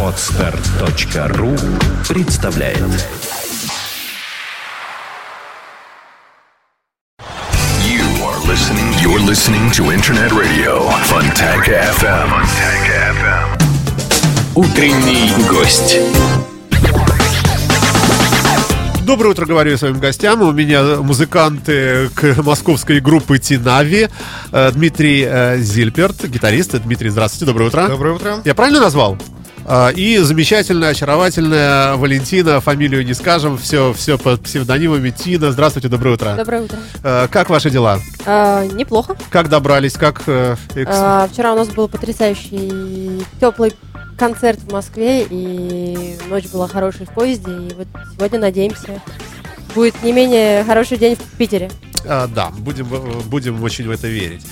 Отстар.ру представляет You are listening. You're listening to Internet Radio Funtech FM. Funtech FM. Утренний гость. Доброе утро, говорю своим гостям. У меня музыканты к московской группы Тинави. Э, Дмитрий э, Зильперт, гитарист. Дмитрий, здравствуйте, доброе утро. Доброе утро. Я правильно назвал? А, И замечательная, очаровательная Валентина, фамилию не скажем, все, все под псевдонимами Тина. Здравствуйте, доброе утро. Доброе утро. Э, Как ваши дела? А, неплохо. Как добрались? Как э, А, вчера у нас был потрясающий теплый концерт в Москве, и ночь была хорошей в поезде, и вот сегодня надеемся будет не менее хороший день в Питере. А, да, будем, будем очень в это верить.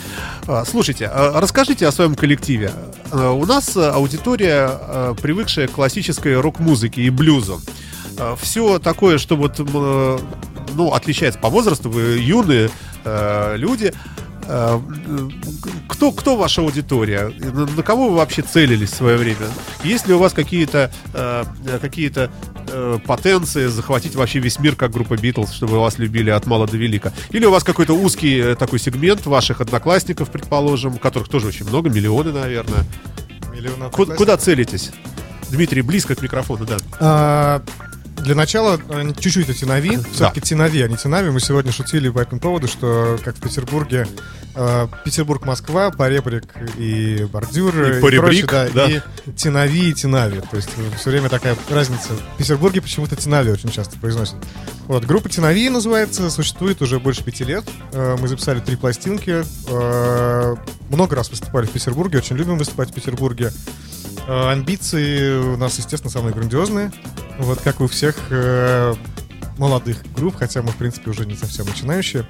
А, Слушайте, а расскажите о своем коллективе. А, У нас аудитория, привыкшая к классической рок-музыке и блюзу. Все такое, что вот, ну, отличается по возрасту, вы юные люди. Э, Кто, кто ваша аудитория? На, кого вы вообще целились в свое время? Есть ли у вас какие-то э, какие-то э, потенции захватить вообще весь мир, как группа Битлз, чтобы вас любили от мала до велика? Или у вас какой-то узкий такой сегмент ваших одноклассников, предположим, которых тоже очень много, миллионы, наверное? Миллион Ку- одноклассников. куда целитесь? Дмитрий, близко к микрофону, да. А, для начала э, чуть-чуть о Тинави. Все-таки Тинави, а не Тинави. Мы сегодня шутили по этому поводу, что как в Петербурге э, Петербург-Москва, Поребрик и Бордюр И и, Поребрик, прочее, да. и Тинави и Тинави. То есть все время такая разница. В Петербурге почему-то Тинави очень часто произносят. Вот, группа Тинави называется, существует уже больше пяти лет. Э, Мы записали три пластинки. Э, Много раз выступали в Петербурге, очень любим выступать в Петербурге. Э, Амбиции у нас, естественно, самые грандиозные. Вот как у всех э, молодых групп, хотя мы, в принципе, уже не совсем начинающие.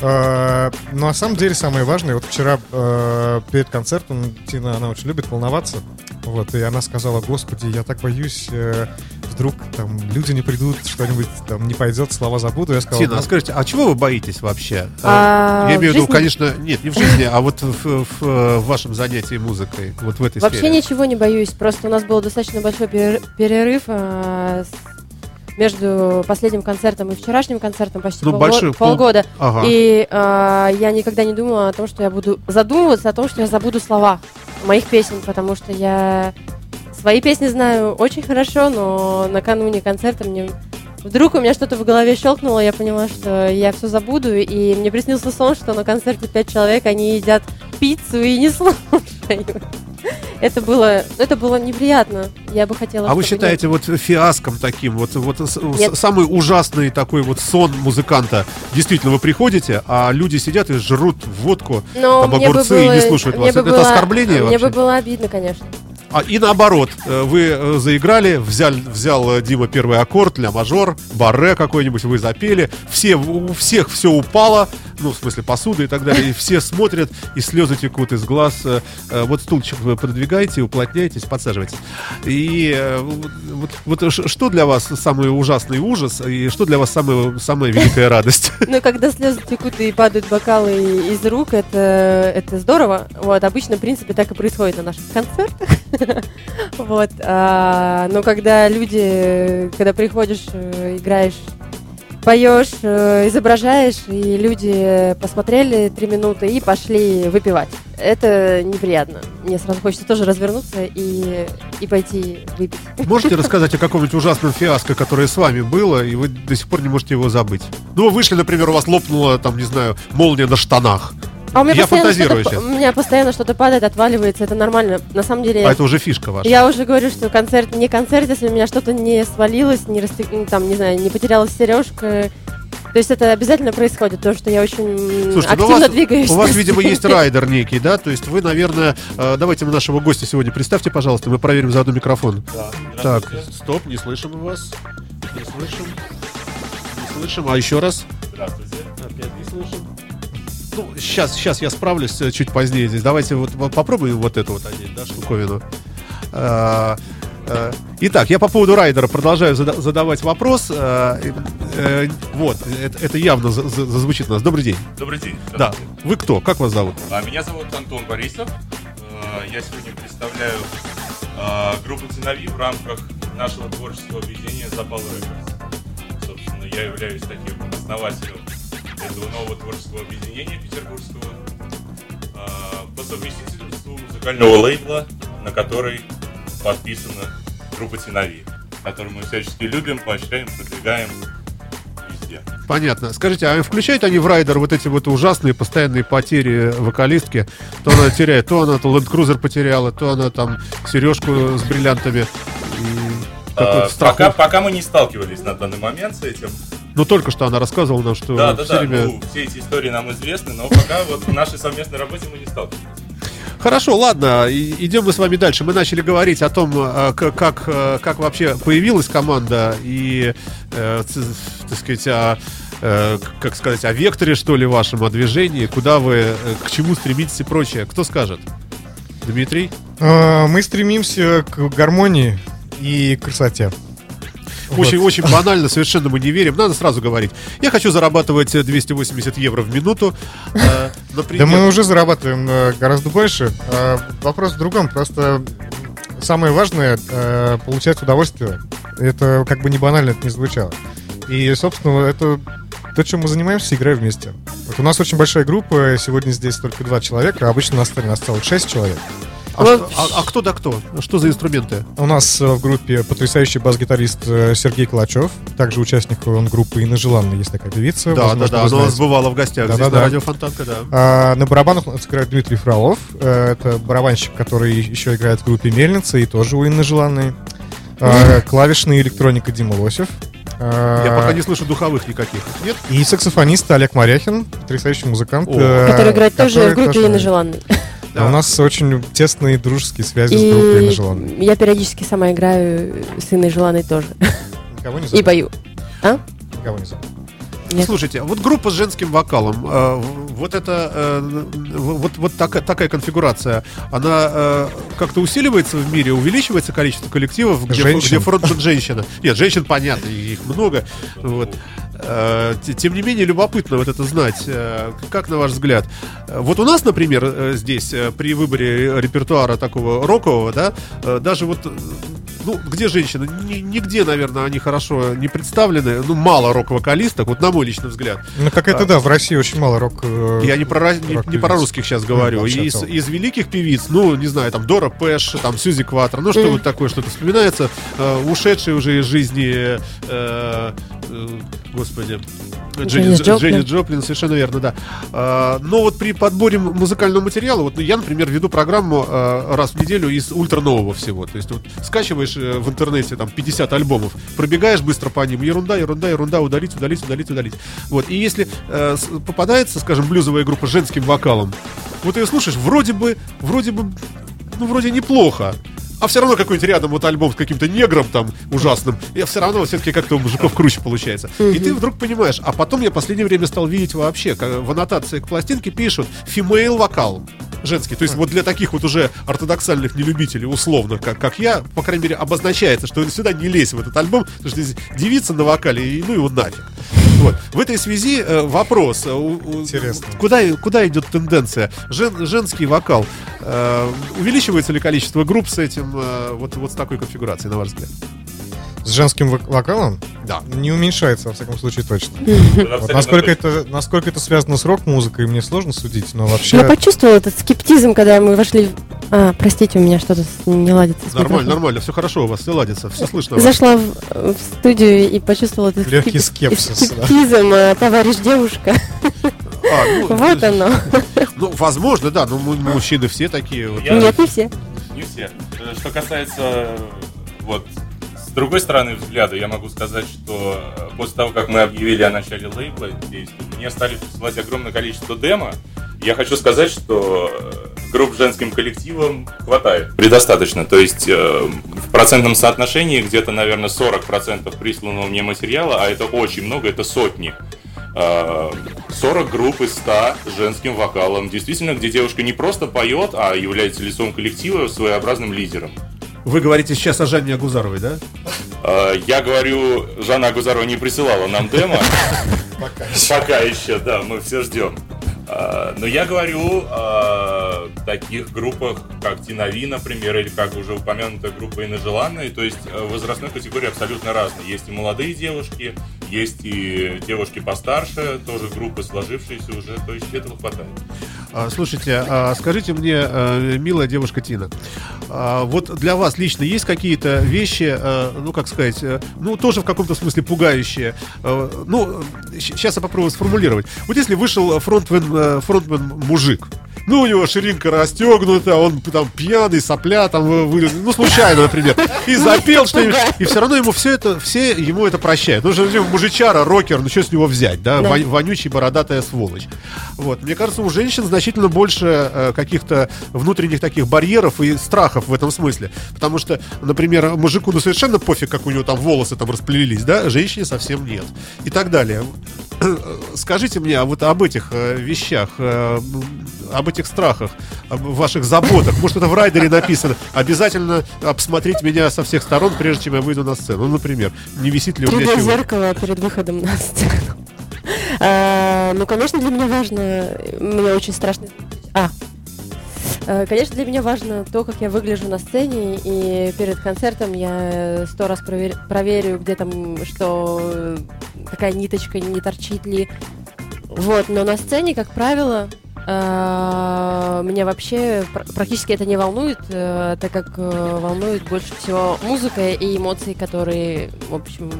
Э, Но на самом деле самое важное, вот вчера э, перед концертом Тина, она очень любит волноваться. Вот, и она сказала, господи, я так боюсь, э, вдруг там люди не придут, что-нибудь там не пойдет, слова забуду. Я сказал, Тина, «Ну, а скажите, а чего вы боитесь вообще? А, Я имею в виду, жизни- конечно, нет, не в жизни, а вот в, в- в вашем занятии музыкой, вот в этой Вообще сфере. ничего не боюсь, просто у нас был достаточно большой перер- перерыв а, с- между последним концертом и вчерашним концертом, почти Ну, полго- большой, пол- полгода. Ага. И а, я никогда не думала о том, что я буду задумываться о том, что я забуду слова моих песен, потому что я свои песни знаю очень хорошо, но накануне концерта мне вдруг у меня что-то в голове щелкнуло, я поняла, что я все забуду, и мне приснился сон, что на концерте пять человек, они едят пиццу и не слушают. Это было, это было неприятно. Я бы хотела. А вы считаете вот фиаском таким, вот, вот Нет. самый ужасный такой вот сон музыканта? Действительно, вы приходите, а люди сидят и жрут водку, нет? Но там мне бы огурцы и было- не слушают мне вас. бы Это было- оскорбление Мне бы вообще? было обидно, конечно. А, и наоборот, э, вы э, заиграли, взял, взял э, Дима первый аккорд, ля мажор, барре какой-нибудь, вы запели, все, у всех все упало, ну, в смысле посуда и так далее, и все смотрят, и слезы текут из глаз. Вот стульчик вы продвигаете, уплотняйтесь, подсаживайтесь. И вот, вот что для вас самый ужасный ужас, и что для вас самая, самая великая радость? Ну, когда слезы текут и падают бокалы из рук, это, это здорово. Вот, обычно, в принципе, так и происходит на наших концертах. Вот. а, Но когда люди, когда приходишь, э, играешь, поешь, э, изображаешь, и люди посмотрели три минуты и пошли выпивать. Это неприятно. Мне сразу хочется тоже развернуться и, и пойти выпить. Можете рассказать о каком-нибудь ужасном фиаско, которое с вами было, и вы до сих пор не можете его забыть? Ну, вы вышли, например, у вас лопнула, там, не знаю, молния на штанах. А у меня Я фантазирую сейчас. у меня постоянно что-то падает, отваливается, это нормально. На самом деле, А это уже фишка ваша. я уже говорю, что концерт не концерт, если у меня что-то не свалилось, не растек... ну, там, не знаю, не потерялась сережка. То есть это обязательно происходит, то, что я очень Слушайте, ну активно у вас, двигаюсь. у вас, видимо, есть райдер некий, да? То есть вы, наверное, э, давайте мы нашего гостя сегодня представьте, пожалуйста, мы проверим заодно микрофон. Так, стоп, не слышим вас. Не слышим. Не слышим. А еще раз. Здравствуйте. Опять не слышим. Ну, сейчас, сейчас я справлюсь э, чуть позднее здесь. Давайте вот, вот попробуем вот эту вот одеть, да, штуковину. А, э, Итак, я по поводу райдера продолжаю зада- задавать вопрос. Э, э, Вот, это, это явно за- за- зазвучит у нас. Добрый день. Добрый день. Да. Вы кто? Как вас зовут? А, Меня зовут Антон Борисов. Я сегодня представляю а, группу «Ценови» в рамках нашего творческого объединения «Запал Records». Собственно, я являюсь таким основателем этого нового творческого объединения петербургского а, по совместительству музыкального лейбла, на который подписана группа «Tinavy», которую мы всячески любим, поощряем, продвигаем везде. Понятно. Скажите, а включают они в райдер вот эти вот ужасные постоянные потери вокалистки? То она теряет, то она то Cruiser потеряла, то она там сережку с бриллиантами. А, пока, пока мы не сталкивались на данный момент с этим. Ну, только что она рассказывала нам, что Да, да, все да. время... Ну, все эти истории нам известны, но пока вот в нашей совместной работе мы не сталкивались. Хорошо, ладно, идем мы с вами дальше. Мы начали говорить о том, э, как, э, как вообще появилась команда и, э, так сказать, о, э, как сказать, о векторе, что ли, вашем, о движении, куда вы, к чему стремитесь и прочее. Кто скажет? Дмитрий? Мы стремимся к гармонии и красоте. Очень, Вот. очень банально, совершенно мы не верим. Надо сразу говорить. Я хочу зарабатывать э, 280 евро в минуту. э, Да мы уже зарабатываем э, гораздо больше. Вопрос в другом. Просто самое важное э, получать удовольствие. Это как бы не банально это не звучало. И, собственно, это то, чем мы занимаемся, играем вместе. Вот у нас очень большая группа, сегодня здесь только два человека, а обычно на сцене нас целых шесть человек. А, что- а- а кто да кто? Что за инструменты? У нас э, в группе потрясающий бас-гитарист э, Сергей Калачев, также участник он группы Инна Желанна, есть такая певица. Да, да, возможно, да, вы она у нас бывала в гостях здесь Да-да-да. на радио Фонтанка, да. А, на барабанах у нас играет Дмитрий Фролов. Э, Это барабанщик, который еще играет в группе Мельница и тоже у Инны Желанной. А, Клавишный электроника Дима Лосев. А, Я пока не слышу духовых никаких. Нет? И саксофонист Олег Моряхин, потрясающий музыкант. О. э, Который играет тоже который в группе тоже- Инны Желанной. Да, У нас очень тесные дружеские связи с группой Инны И Желанной. я периодически сама играю с Инной Желанной тоже. Никого не И зовут? пою. А? Никого не зовут. Нет. Слушайте, вот группа с женским вокалом, э, вот это, э, вот, вот такая, такая конфигурация, она э, как-то усиливается в мире, увеличивается количество коллективов, где, Женщин? где фронтмен женщина. Нет, женщин понятно, их много. Вот. Э, Тем не менее, любопытно вот это знать. Э, Как на ваш взгляд? Э, Вот у нас, например, здесь при выборе репертуара такого рокового, да, даже вот, ну, где женщины? Ни- Нигде, наверное, они хорошо не представлены. Ну, мало рок-вокалисток, вот на мой личный взгляд. Ну, как это, да, в России очень мало рок... Я не про, не, не про русских сейчас говорю. вообще из, из великих певиц, ну, не знаю, там Дора Пэш, там Сьюзи Кватро, ну, что вот такое что-то вспоминается. Э, ушедшие уже из жизни, э, э, господи, Дженни, Джоплин. Дженни Джоплин, совершенно верно, да. А, но вот при подборе музыкального материала, вот ну, я, например, веду программу э, раз в неделю из ультра-нового всего. То есть вот скачиваешь э, в интернете там 50 альбомов, пробегаешь быстро по ним, ерунда, ерунда, ерунда, удалить, удалить, удалить, удалить. Вот, и если э, попадается, скажем, блюзовая группа с женским вокалом, вот ее слушаешь, вроде бы, вроде бы, ну, вроде неплохо. А все равно какой-нибудь рядом вот альбом с каким-то негром там ужасным, и все равно все-таки как-то у мужиков круче получается. И ты вдруг понимаешь, а потом я в последнее время стал видеть вообще, как в аннотации к пластинке пишут female вокал женский. То есть вот для таких вот уже ортодоксальных нелюбителей, условно, как, как я, по крайней мере, обозначается, что сюда не лезь в этот альбом, потому что здесь девица на вокале, и ну его нафиг. Вот. В этой связи э, вопрос. э, Интересно. Куда, куда идет тенденция? Жен- женский вокал. э, увеличивается ли количество групп с этим, э, вот, вот с такой конфигурацией, на ваш взгляд? С женским вок- вокалом Да. не уменьшается, во всяком случае, точно. Вот насколько, это, насколько это связано с рок-музыкой, мне сложно судить, но Я вообще... почувствовала этот скептизм, когда мы вошли... в- А, простите, у меня что-то не ладится Нормально, нормально, все хорошо у вас, все ладится, все слышно. Зашла в, в студию и почувствовала этот Легкий скеп- скепсис, да. скептизм, а, товарищ девушка. А, ну, Вот оно. Ну, возможно, да, но мы мужчины все такие. вот. Я- Нет, не все. Не все. Э, Что касается э, вот другой стороны взгляда, я могу сказать, что э, после того, как мы объявили о начале лейбла действия, мне стали присылать огромное количество демо. Я хочу сказать, что э, групп женским коллективом хватает. Предостаточно. То есть э, в процентном соотношении где-то, наверное, 40% присланного мне материала, а это очень много, это сотни. Э, 40 групп из 100 с женским вокалом. Действительно, где девушка не просто поет, а является лицом коллектива, своеобразным лидером. Вы говорите сейчас о Жанне Агузаровой, да? Э, Я говорю, Жанна Агузарова не присылала нам демо. Пока еще, да, мы все ждем. Э, Но я говорю, э, таких группах, как Тинави, например, или как уже упомянутая группа Инна Желанная. То есть э, возрастной категории абсолютно разные. Есть и молодые девушки, есть и девушки постарше, тоже группы сложившиеся уже, то есть этого хватает. А, Слушайте, а скажите мне, э, милая девушка Тина, а вот для вас лично есть какие-то вещи, э, ну, как сказать, ну, тоже в каком-то смысле пугающие? Ну, сейчас я попробую сформулировать. Вот если вышел фронтмен, фронтмен мужик, ну, у него ширинка расстегнута, он там пьяный, сопля там вы- вылез, ну, случайно, например, и запел что-нибудь, и все равно ему все это, все ему это прощают. Ну, что мужичара, рокер, ну, что с него взять, да, Да. Вон- вонючий, бородатая сволочь. Вот, мне кажется, у женщин значительно больше э, каких-то внутренних таких барьеров и страхов в этом смысле. Потому что, например, мужику ну совершенно пофиг, как у него там волосы там расплелились, да, женщине совсем нет. И так далее. Скажите мне а вот об этих э, вещах, э, об этих страхах, об ваших заботах. Может, это в райдере написано. Обязательно обсмотреть меня со всех сторон, прежде чем я выйду на сцену. Ну, например, не висит ли у меня 3D чего. зеркало перед выходом на сцену. А, Ну, конечно, для меня важно, мне очень страшно... А, Э, Конечно, для меня важно то, как я выгляжу на сцене, и перед концертом я сто раз провер- проверю, где там, что э, какая ниточка не торчит ли. Вот, но на сцене, как правило, меня вообще пр- практически это не волнует, э, так как э, волнует больше всего музыка и эмоции, которые, в общем,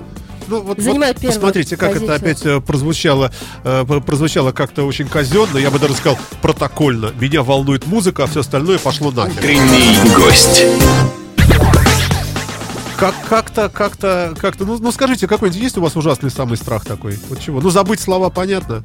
Ну, вот, Занимает вот первую посмотрите, как это позицию. опять э, прозвучало, э, прозвучало как-то очень казенно, я бы даже сказал протокольно. Меня волнует музыка, а все остальное пошло нахер. Утренний гость. Как, как-то, как-то, как-то, ну, ну скажите, какой-нибудь есть у вас ужасный самый страх такой? Вот чего? Ну, забыть слова, понятно.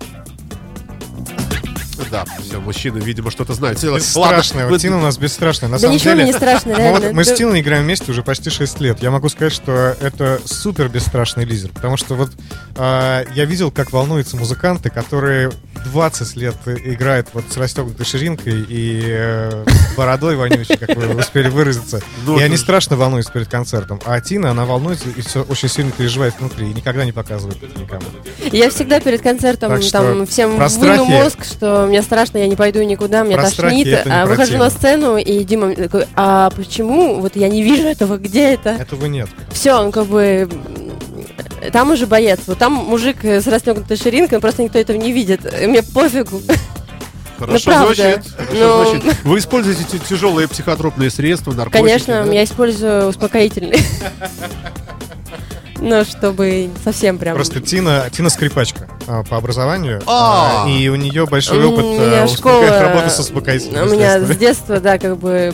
Да, все, мужчины, видимо, что-то знают. Бесстрашная. Вот Тина у нас бесстрашная. На Да самом ничего деле, не страшно, мы, реально. вот- мы с Тиной играем вместе уже почти 6 лет. Я могу сказать, что это супер бесстрашный лидер. Потому что вот а, я видел, как волнуются музыканты, которые 20 лет играют вот с расстегнутой ширинкой и э, бородой вонючей, как вы успели выразиться. Ну, и они страшно волнуются перед концертом. А Тина, она волнуется и все очень сильно переживает внутри. И никогда не показывает это никому. Я всегда перед концертом Так что там всем выну страхи- мозг, что мне страшно, я не пойду никуда, мне Про тошнит. А выхожу тему. на сцену, и Дима такой, а почему? Вот я не вижу этого, где это? Этого нет. Все, он как бы... Там уже боец. Вот там мужик с расстегнутой ширинкой, просто никто этого не видит. Мне пофигу. Хорошо Ну, правда. звучит. хорошо Ну. звучит. Вы используете тя- тяжелые психотропные средства, наркотики? Конечно, да? я использую успокоительный. Ну, чтобы совсем прям... Просто Тина, Тина скрипачка а, по образованию. А. а, и у нее большой опыт а, школа... успокоить- работы со успокоительными У меня с детства, да, как бы...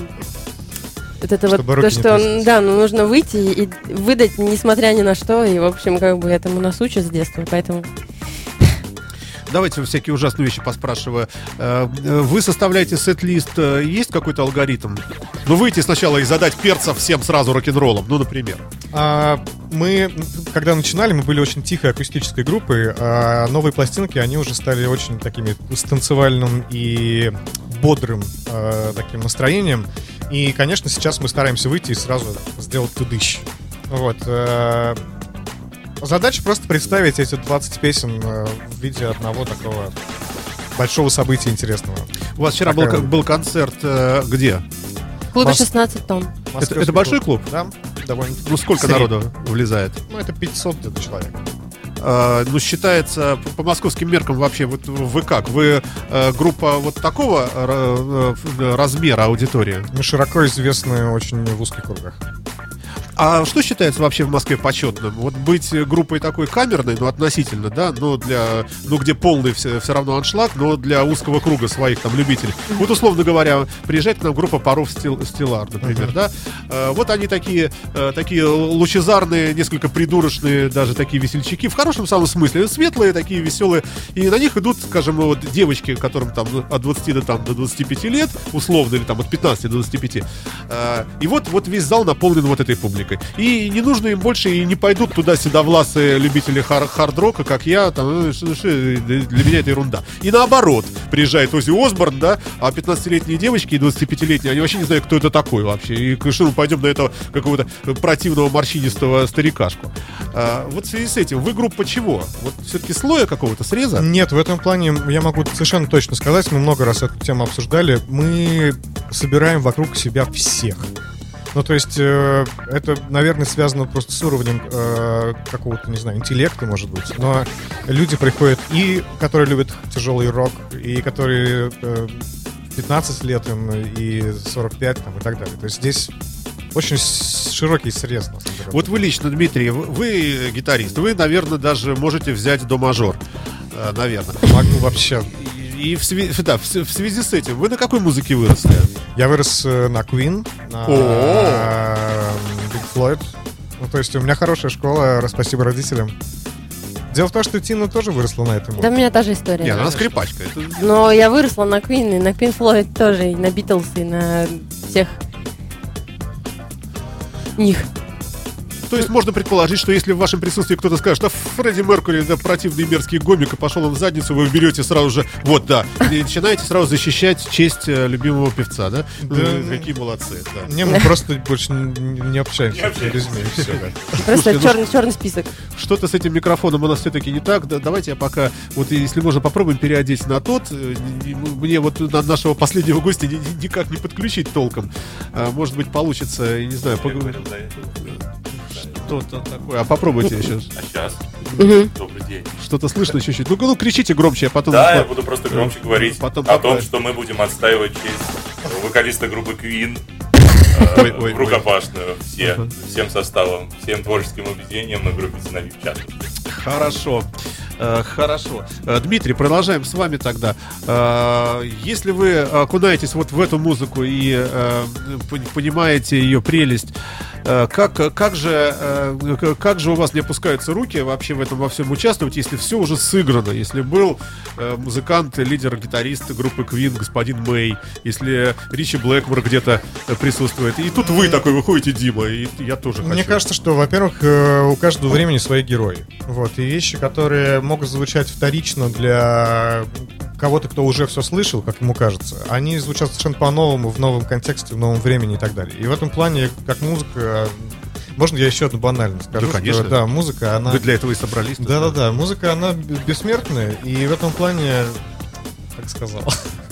Вот это Чтобы вот то, что, да, ну нужно выйти и выдать, несмотря ни на что, и, в общем, как бы этому нас учат с детства, поэтому... Давайте всякие ужасные вещи поспрашиваю. Э, э, Вы составляете сет-лист, э, есть какой-то алгоритм? Ну, выйти сначала и задать перца всем сразу рок-н-роллом, ну, например. А, мы, когда начинали, мы были очень тихой акустической группой, а новые пластинки, они уже стали очень такими с танцевальным и бодрым а, таким настроением. И, конечно, сейчас мы стараемся выйти и сразу сделать тудыщ. Вот. а, Задача просто представить эти 20 песен э, в виде одного такого большого события интересного. У вас вчера был, Такая- был концерт э, где? В клубе Мос- 16 тонн. Московский это большой клуб? Да, довольно. Ну, сколько Средний. народу влезает? Ну, это 500 где-то человек. Э, ну, считается, по, по московским меркам вообще, вот вы как? Вы э, группа вот такого э, э, размера аудитории? Мы широко известны очень в узких кругах. А что считается вообще в Москве почетным? Вот быть группой такой камерной, ну, относительно, да, но для, ну, где полный все, все равно аншлаг, но для узкого круга своих там любителей. Вот, условно говоря, приезжает к нам группа паров Стил, Стилар, например, да. Э, вот они такие, э, такие лучезарные, несколько придурочные, даже такие весельчаки, в хорошем самом смысле, светлые, такие веселые, и на них идут, скажем, вот девочки, которым там от 20 до, там, до 25 лет, условно, или там от 15 до 25. Э, и вот, вот весь зал наполнен вот этой публикой. Музыкой. И не нужно им больше, и не пойдут туда седовласые любители хар- хард-рока, как я, там, ну, для меня это ерунда. И наоборот, приезжает Ози Осборн, да, а 15-летние девочки и 25-летние, они вообще не знают, кто это такой вообще. И что мы пойдем на этого какого-то противного морщинистого старикашку. А, вот в связи с этим, вы группа чего? Вот все-таки слоя какого-то среза? Нет, в этом плане я могу совершенно точно сказать, мы много раз эту тему обсуждали, мы собираем вокруг себя всех. Ну, то есть, э, это, наверное, связано просто с уровнем э, какого-то, не знаю, интеллекта, может быть. Но люди приходят и, которые любят тяжелый рок, и которые э, 15 лет им, и 45 там, и так далее. То есть здесь очень широкий срез. на самом деле. Вот вы лично, Дмитрий, вы, вы гитарист, вы, наверное, даже можете взять до мажор. Э, Наверное. могу вообще. И, в, связи, да, в, связи с этим, вы на какой музыке выросли? Я вырос э, на Queen, на О. э, Big Floyd. Ну, то есть у меня хорошая школа, раз спасибо родителям. Дело в том, что Тина тоже выросла на этом. Да у меня та же история. Нет, она скрипачка. Это- Но я выросла на Queen, и на Pink Floyd тоже, и на Beatles, и на всех них. То есть можно предположить, что если в вашем присутствии кто-то скажет, да Фредди Меркури, да противный мерзкий гомик, и пошел он в задницу, вы берете сразу же, вот, да, и начинаете сразу защищать честь э, любимого певца, да? Да. Ну, Какие молодцы, да. Не, мы просто больше не, общаемся с людьми, все. Просто ну черный, список. Что-то с этим микрофоном у нас все-таки не так. Да, давайте я пока, вот если можно, попробуем переодеть на тот. Э, не- не- Мне вот на нашего последнего гостя ни- ни- никак не подключить толком. А, Может быть, получится, я не знаю, поговорить. Что-то такое. А попробуйте сейчас. А сейчас? Добрый день. Что-то слышно чуть-чуть. Ну, ну кричите громче, я потом... Да, я буду просто громче говорить Потом о том, что мы будем отстаивать честь вокалиста группы Queen Ой, э, ой, в рукопашную все, Ага. всем составом, всем творческим объединением и группе «Сыновей» в частности. Хорошо. Э, Хорошо. Э, Дмитрий, продолжаем с вами тогда. Э, Если вы окунаетесь вот в эту музыку и пон- понимаете ее прелесть, как, как, же, как же у вас не опускаются руки вообще в этом во всем участвовать, если все уже сыграно? Если был музыкант, лидер, гитарист группы Queen, господин Мэй, если Ричи Блэкмор где-то присутствует, и тут вы такой выходите, Дима, и я тоже Мне хочу. кажется, что, во-первых, у каждого времени свои герои. Вот, и вещи, которые могут звучать вторично для кого-то, кто уже все слышал, как ему кажется, они звучат совершенно по-новому, в новом контексте, в новом времени и так далее. И в этом плане, как музыка... Можно я еще одну банальность скажу? Да, конечно. Что, да, музыка, она... Вы для этого и собрались. Да-да-да, музыка, она бессмертная, и в этом плане, как сказал,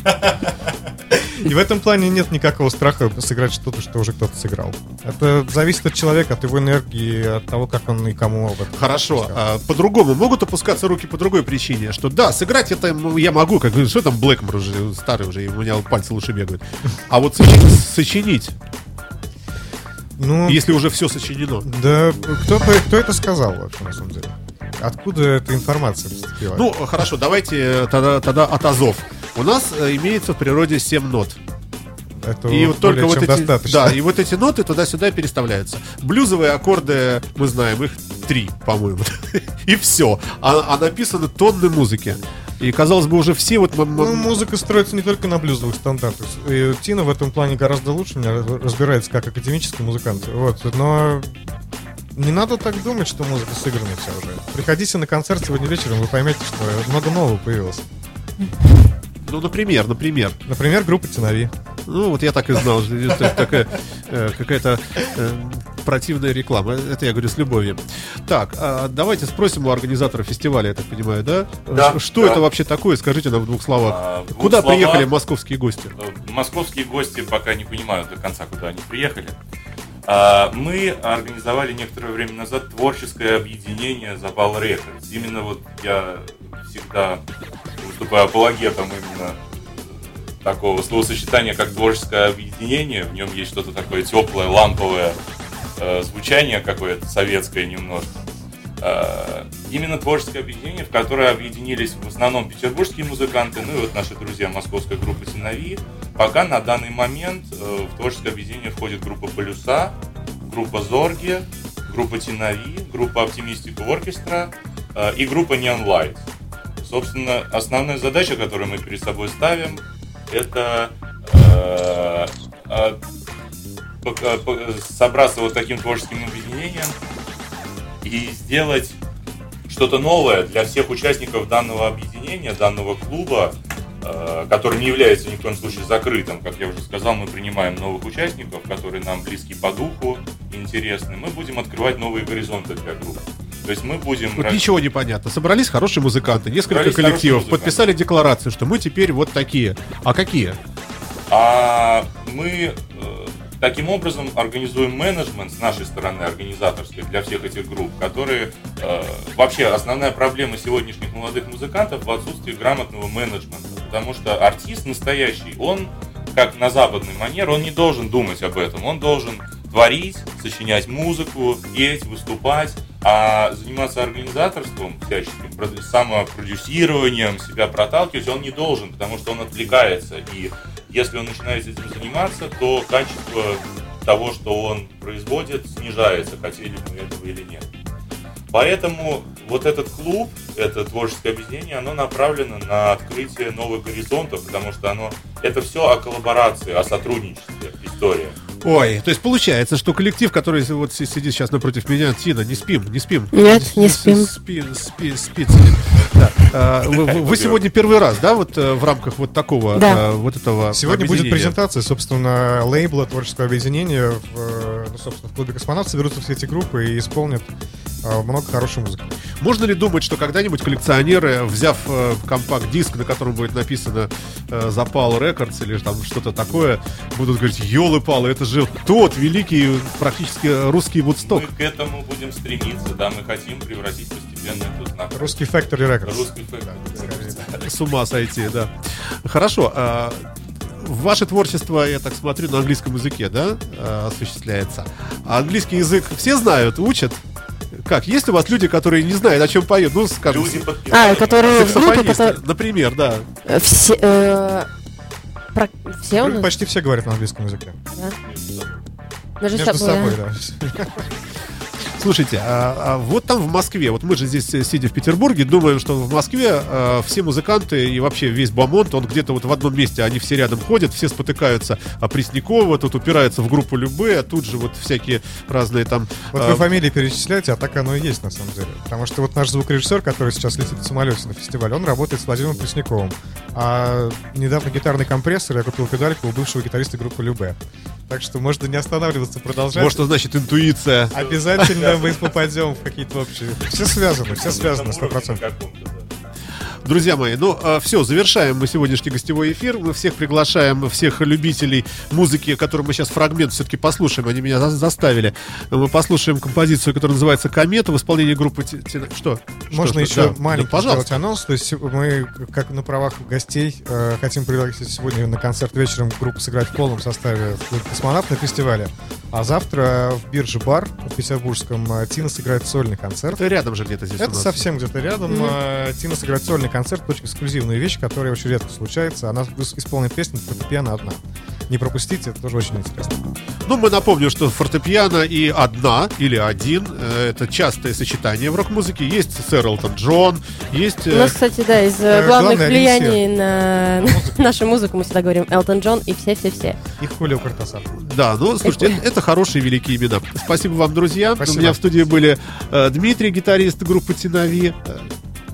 и в этом плане нет никакого страха сыграть что-то, что уже кто-то сыграл. Это зависит от человека, от его энергии, от того, как он и кому об этом Хорошо, а по-другому могут опускаться руки по другой причине, что да, сыграть это ну, я могу, как что там Блэкмор уже старый уже, и у меня пальцы лучше бегают. А вот сочинить, сочинить Ну, если уже все сочинено. да, кто, кто это сказал вообще, на самом деле? Откуда эта информация поступила? Ну, хорошо, давайте э, тогда, тогда от азов. У нас э, имеется в природе 7 нот. это И вот только вот эти, достаточно. да, и вот эти ноты туда-сюда переставляются. Блюзовые аккорды, мы знаем, их три, по-моему. И все. А, а написаны тонны музыки. И казалось бы, уже все вот... Ну, музыка строится не только на блюзовых стандартах. И Тина в этом плане гораздо лучше меня разбирается как академический музыкант. Вот, но не надо так думать, что музыка сыграна вся уже. Приходите на концерт сегодня вечером, вы поймете, что много нового появилось. Ну, например, например. Например, группа Тинави. Ну, вот я так и знал, что это такая э, какая-то э, противная реклама. Это я говорю с любовью. Так, а давайте спросим у организатора фестиваля, я так понимаю, да? Да, Что да. это вообще такое? Скажите нам в двух словах. А, в двух Куда словах, приехали московские гости? э, Московские гости пока не понимают до конца, куда они приехали. А, Мы организовали некоторое время назад творческое объединение Запал Records. Именно вот я всегда выступаю апологетом именно такого словосочетания, как творческое объединение. В нем есть что-то такое теплое, ламповое э, звучание какое-то, советское немножко. Э, именно творческое объединение, в которое объединились в основном петербургские музыканты, ну и вот наши друзья московской группы Синови. Пока на данный момент э, в творческое объединение входит группа Полюса, группа Зорги, группа Тинави, группа Оптимистика Оркестра э, и группа Neon Light. Собственно, основная задача, которую мы перед собой ставим, это собраться вот таким творческим объединением и сделать что-то новое для всех участников данного объединения, данного клуба, э, который не является ни в коем случае закрытым. Как я уже сказал, мы принимаем новых участников, которые нам близки по духу, интересны. Мы будем открывать новые горизонты для группы. То есть мы будем... Вот ничего не понятно. Собрались хорошие музыканты, несколько Собрались коллективов, музыканты. подписали декларацию, что мы теперь вот такие. А какие? А мы таким образом организуем менеджмент с нашей стороны, организаторской, для всех этих групп, которые... э, вообще, основная проблема сегодняшних молодых музыкантов в отсутствии грамотного менеджмента. Потому что артист настоящий, он, как на западный манер, он не должен думать об этом. Он должен творить, сочинять музыку, петь, выступать, а заниматься организаторством всяческим, самопродюсированием, себя проталкивать он не должен, потому что он отвлекается. И если он начинает этим заниматься, то качество того, что он производит, снижается, хотели мы этого или нет. Поэтому вот этот клуб, это творческое объединение, оно направлено на открытие новых горизонтов, потому что оно это все о коллаборации, о сотрудничестве история. Ой, то есть получается, что коллектив, который вот си- сидит сейчас напротив меня, Тина, не спим, не спим. Нет, не С- спим. Спи, спи, спит себе. Да. А, вы, вы- сегодня первый раз, да, вот э, в рамках вот такого, Да. э, вот этого Сегодня будет презентация, собственно, лейбла творческого объединения. В, э, ну, собственно, в клубе космонавт соберутся все эти группы и исполнят много хорошей музыки. Можно ли думать, что когда-нибудь коллекционеры, взяв э, компакт-диск, на котором будет написано э, «Запал Рекордс» или там что-то такое, будут говорить, елы-палы, это же тот великий, практически русский Вудсток. Мы к этому будем стремиться, да, мы хотим превратить постепенно этот знак. Русский Factory Records. Русский фэк. С ума сойти, да. Хорошо. а, Ваше творчество, я так смотрю, на английском языке, да, а, осуществляется. А английский язык все знают, учат? Как? Есть у вас люди, которые не знают, о чем поют? Ну, скажем, Люди А, которые в группе, которые... например, да. Все... э, про- Все у нас? Почти все говорят на английском языке. Между Между собой, собой, да. Слушайте, а, а вот там в Москве, вот мы же здесь, э, сидя в Петербурге, думаем, что в Москве а, все музыканты и вообще весь Бамонт, он где-то вот в одном месте, они все рядом ходят, все спотыкаются о Преснякова, тут упираются в группу Любе, а тут же вот всякие разные там... Вот а, вы фамилии перечисляете, а так оно и есть на самом деле. Потому что вот наш звукорежиссер, который сейчас летит в самолете на фестиваль, он работает с Владимиром Пресняковым. А недавно гитарный компрессор я купил педальку у бывшего гитариста группы Любе. Так что можно не останавливаться, продолжать. Вот что значит интуиция. Обязательно мы попадем в какие-то общие... Все связано, все связано, сто процентов. Друзья мои, ну все, завершаем мы сегодняшний гостевой эфир. Мы всех приглашаем, всех любителей музыки, которую мы сейчас фрагмент все-таки послушаем. Они меня за- заставили. Мы послушаем композицию, которая называется «Комета» в исполнении группы... Ти- Ти- Что? Можно Что, еще Да. маленький Да, пожалуйста. анонс. То есть мы, как на правах гостей, э, хотим пригласить сегодня на концерт вечером группу сыграть в полном составе космонавт на фестивале. А завтра в бирже бар в Петербургском э, Тина сыграет сольный концерт. Это рядом же где-то здесь Это совсем где-то рядом. Э, Тина сыграет сольный концерт, очень эксклюзивная вещь, которая очень редко случается. Она ис- исполнит песню фортепиано одна. Не пропустите, это тоже очень интересно. Ну, мы напомним, что фортепиано и одна или один э, это частое сочетание в рок-музыке. Есть сэр Элтон Джон, есть... У э, нас, кстати, да, из э, Э, главных влияний на нашу музыку мы всегда говорим Элтон Джон и все-все-все. И Хулио Картасар. Да, ну, слушайте, это, это хорошие великие имена. Спасибо вам, друзья. Спасибо. У меня в студии были э, Дмитрий, гитарист группы Тинави.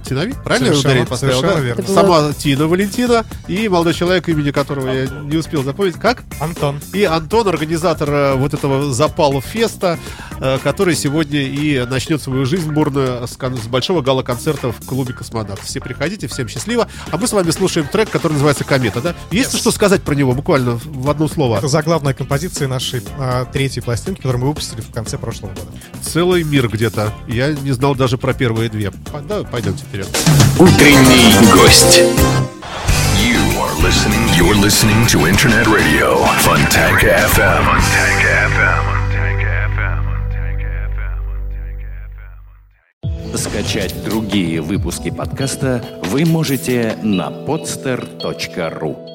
Тинави? Правильно я Совершенно- ударение поставил? совершенно да? верно. Сама Тина Валентина и молодой человек, имени которого я не успел запомнить. Как? Антон. И Антон, организатор э, вот этого запала феста, э, который сегодня и начнет свою жизнь бурную с, с большого гала-концерта в клубе «Космонавт». Все приходите, всем счастливо. А мы с вами слушаем трек, который называется «Комета», да? Есть что сказать про него буквально в одно слово? Это заглавная композиция нашей а, третьей пластинки, которую мы выпустили в конце прошлого года. Целый мир где-то. Я не знал даже про первые две. Да, пойдемте вперед. Утренний гость. You are listening. You're listening to Internet Radio Fontanka FM. Fontanka FM. Скачать другие выпуски подкаста вы можете на podster.ru